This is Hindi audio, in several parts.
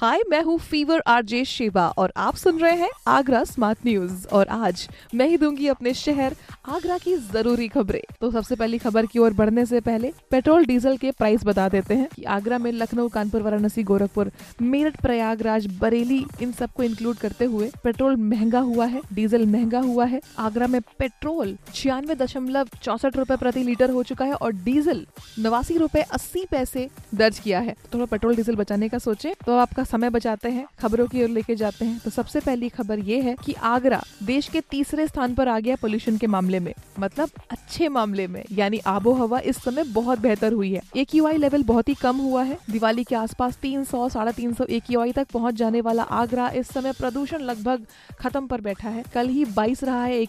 हाय मैं हूँ फीवर आरजे शिवा और आप सुन रहे हैं आगरा स्मार्ट न्यूज़ और आज मैं ही दूँगी अपने शहर आगरा की ज़रूरी खबरें। तो सबसे पहली खबर की ओर बढ़ने से पहले पेट्रोल डीजल के प्राइस बता देते हैं कि आगरा में लखनऊ, कानपुर, वाराणसी, गोरखपुर, मेरठ, प्रयागराज, बरेली, इन सबको इंक्लूड करते हुए पेट्रोल महँगा हुआ है, डीजल महँगा हुआ है। आगरा में पेट्रोल छियानवे दशमलव चौसठ रूपए प्रति लीटर हो चुका है और डीजल नवासी रूपए अस्सी पैसे दर्ज किया है। थोड़ा पेट्रोल डीजल बचाने का सोचे तो आपका समय बचाते हैं, खबरों की ओर लेके जाते हैं। तो सबसे पहली खबर ये है कि आगरा देश के तीसरे स्थान पर आ गया पोल्यूशन के मामले में। मतलब अच्छे मामले में, यानी आबो हवा इस समय बहुत बेहतर हुई है। ए लेवल बहुत ही कम हुआ है। दिवाली के आसपास तीन सौ, साढ़े तीन सौ तक पहुँच जाने वाला आगरा इस समय प्रदूषण लगभग खत्म पर बैठा है। कल ही बाईस रहा है ए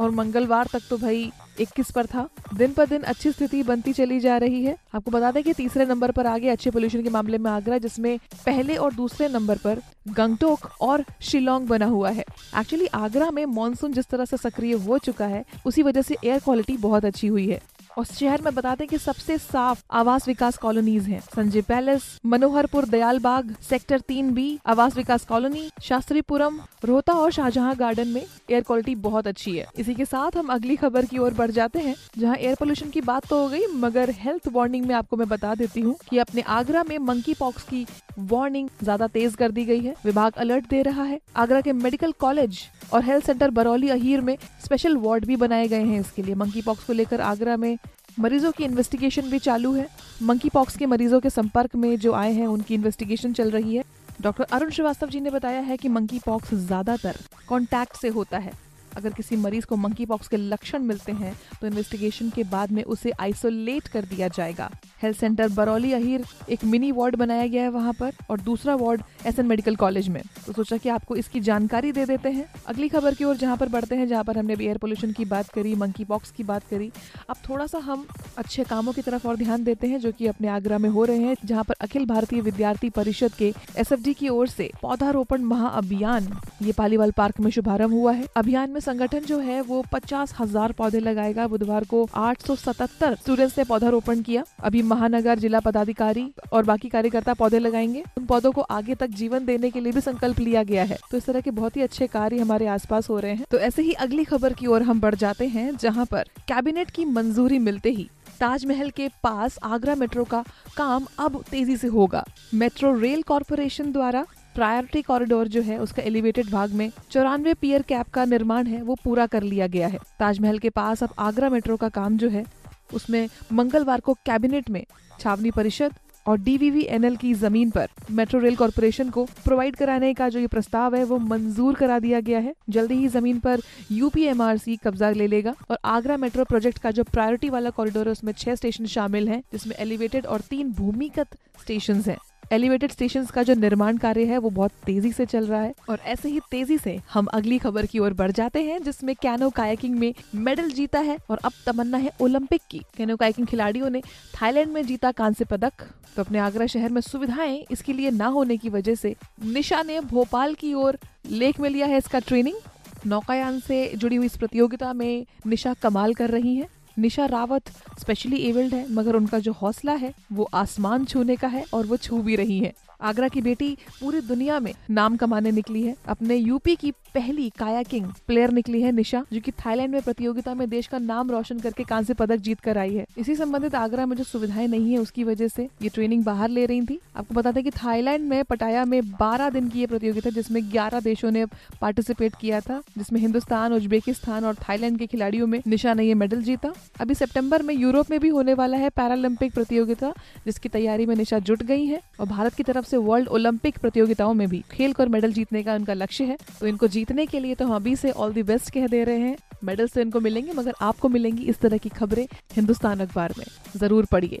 और मंगलवार तक तो भाई 21 पर था। दिन पर दिन अच्छी स्थिति बनती चली जा रही है। आपको बता दें कि तीसरे नंबर पर आगे अच्छे पोल्यूशन के मामले में आगरा, जिसमें पहले और दूसरे नंबर पर गंगटोक और शिलोंग बना हुआ है। एक्चुअली आगरा में मानसून जिस तरह से सक्रिय हो चुका है, उसी वजह से एयर क्वालिटी बहुत अच्छी हुई है। और शहर में बता दें कि सबसे साफ़ आवास विकास कॉलोनीज हैं। संजय पैलेस, मनोहरपुर, दयालबाग, सेक्टर तीन बी, आवास विकास कॉलोनी, शास्त्रीपुरम, रोहता और शाहजहां गार्डन में एयर क्वालिटी बहुत अच्छी है। इसी के साथ हम अगली खबर की ओर बढ़ जाते हैं, जहाँ एयर पोल्यूशन की बात तो हो गई, मगर हेल्थ वार्निंग में आपको मैं बता देती हूँ की अपने आगरा में मंकी पॉक्स की वार्निंग ज़्यादा तेज कर दी गई है। विभाग अलर्ट दे रहा है, आगरा के मेडिकल कॉलेज और हेल्थ सेंटर बरौली अहीर में स्पेशल वार्ड भी बनाए गए हैं इसके लिए। मंकी पॉक्स को लेकर आगरा में मरीजों की इन्वेस्टिगेशन भी चालू है। मंकी पॉक्स के मरीजों के संपर्क में जो आए हैं, उनकी इन्वेस्टिगेशन चल रही है। डॉक्टर अरुण श्रीवास्तव जी ने बताया है कि मंकी पॉक्स ज़्यादातर कॉन्टैक्ट से होता है। अगर किसी मरीज़ को मंकी पॉक्स के लक्षण मिलते हैं तो इन्वेस्टिगेशन के बाद में उसे आइसोलेट कर दिया जाएगा। हेल्थ सेंटर बरौली अहिर एक मिनी वार्ड बनाया गया है वहाँ पर और दूसरा वार्ड एसएन मेडिकल कॉलेज में। तो सोचा कि आपको इसकी जानकारी दे देते हैं। अगली खबर की ओर जहाँ पर बढ़ते हैं, जहाँ पर हमने एयर पोल्यूशन की बात करी मंकी पॉक्स की बात करी, अब थोड़ा सा हम अच्छे कामों की तरफ़ और ध्यान देते हैं, जो कि अपने आगरा में हो रहे हैं, जहाँ पर अखिल भारतीय विद्यार्थी परिषद के एसएफडी की ओर से पौधारोपण महाअभियान, ये पालीवाल पार्क में शुभारंभ हुआ है। अभियान में संगठन जो है वो पचास हज़ार पौधे लगाएगा। बुधवार को आठ सौ सतहत्तर स्टूडेंट्स ने पौधारोपण किया। अभी महानगर जिला पदाधिकारी और बाकी कार्यकर्ता पौधे लगाएँगे। उन पौधों को आगे तक जीवन देने के लिए भी संकल्प लिया गया है। तो इस तरह के बहुत ही अच्छे कार्य हमारे आसपास हो रहे हैं। तो ऐसे ही अगली खबर की ओर हम बढ़ जाते हैं, जहाँ पर कैबिनेट की मंजूरी मिलते ही ताजमहल के पास आगरा मेट्रो का काम अब तेज़ी से होगा। मेट्रो रेल कॉरपोरेशन द्वारा प्रायोरिटी कॉरिडोर जो है, उसका एलिवेटेड भाग में चौरानवे पियर कैप का निर्माण है, वो पूरा कर लिया गया है। ताजमहल के पास अब आगरा मेट्रो का काम जो है, उसमें मंगलवार को कैबिनेट में छावनी परिषद और डीवीवीएनएल की ज़मीन पर मेट्रो रेल कॉरपोरेशन को प्रोवाइड कराने का जो ये प्रस्ताव है, वो मंजूर करा दिया गया है। जल्दी ही ज़मीन पर यूपीएमआरसी कब्जा ले लेगा और आगरा मेट्रो प्रोजेक्ट का जो प्रायोरिटी वाला कॉरिडोर है, उसमें छह स्टेशन शामिल हैं, जिसमें एलिवेटेड और तीन भूमिगत स्टेशन हैं। एलिवेटेड स्टेशन का जो निर्माण कार्य है, वो बहुत तेज़ी से चल रहा है। और ऐसे ही तेज़ी से हम अगली खबर की ओर बढ़ जाते हैं, जिसमें कैनो कायाकिंग में मेडल जीता है और अब तमन्ना है ओलंपिक की। कैनो कायाकिंग खिलाड़ियों ने थाईलैंड में जीता कांस्य पदक। तो अपने आगरा शहर में सुविधाएँ इसके लिए न होने की वजह से निशा ने भोपाल की ओर लेख में लिया है इसका ट्रेनिंग। नौकायान से जुड़ी हुई इस प्रतियोगिता में निशा कमाल कर रही है। निशा रावत स्पेशली एबल्ड है, मगर उनका जो हौसला है, वो आसमान छूने का है और वो छू भी रही है। आगरा की बेटी पूरी दुनिया में नाम कमाने निकली है। अपने यूपी की पहली कायाकिंग प्लेयर निकली है निशा, जो कि थाईलैंड में प्रतियोगिता में देश का नाम रोशन करके कांस्य पदक जीत कर आई है। इसी संबंधित आगरा में जो सुविधाएँ नहीं है, उसकी वजह से ये ट्रेनिंग बाहर ले रही थी। आपको बता दें कि थाईलैंड में पटाया में बारह दिन की ये प्रतियोगिता, जिसमें ग्यारह देशों ने पार्टिसिपेट किया था, जिसमें हिंदुस्तान, उज्बेकिस्तान और थाईलैंड के खिलाड़ियों में निशा ने ये मेडल जीता। अभी सितंबर में यूरोप में भी होने वाला है पैरालंपिक प्रतियोगिता, जिसकी तैयारी में निशा जुट गई है और भारत की तरफ़ से वर्ल्ड ओलंपिक प्रतियोगिताओं में भी खेल कर मेडल जीतने का उनका लक्ष्य है। तो इनको जीतने के लिए तो हम अभी से ऑल दी बेस्ट कह दे रहे हैं। मेडल्स तो इनको मिलेंगे, मगर आपको मिलेंगी इस तरह की खबरें हिंदुस्तान अखबार में। ज़रूर पढ़िए।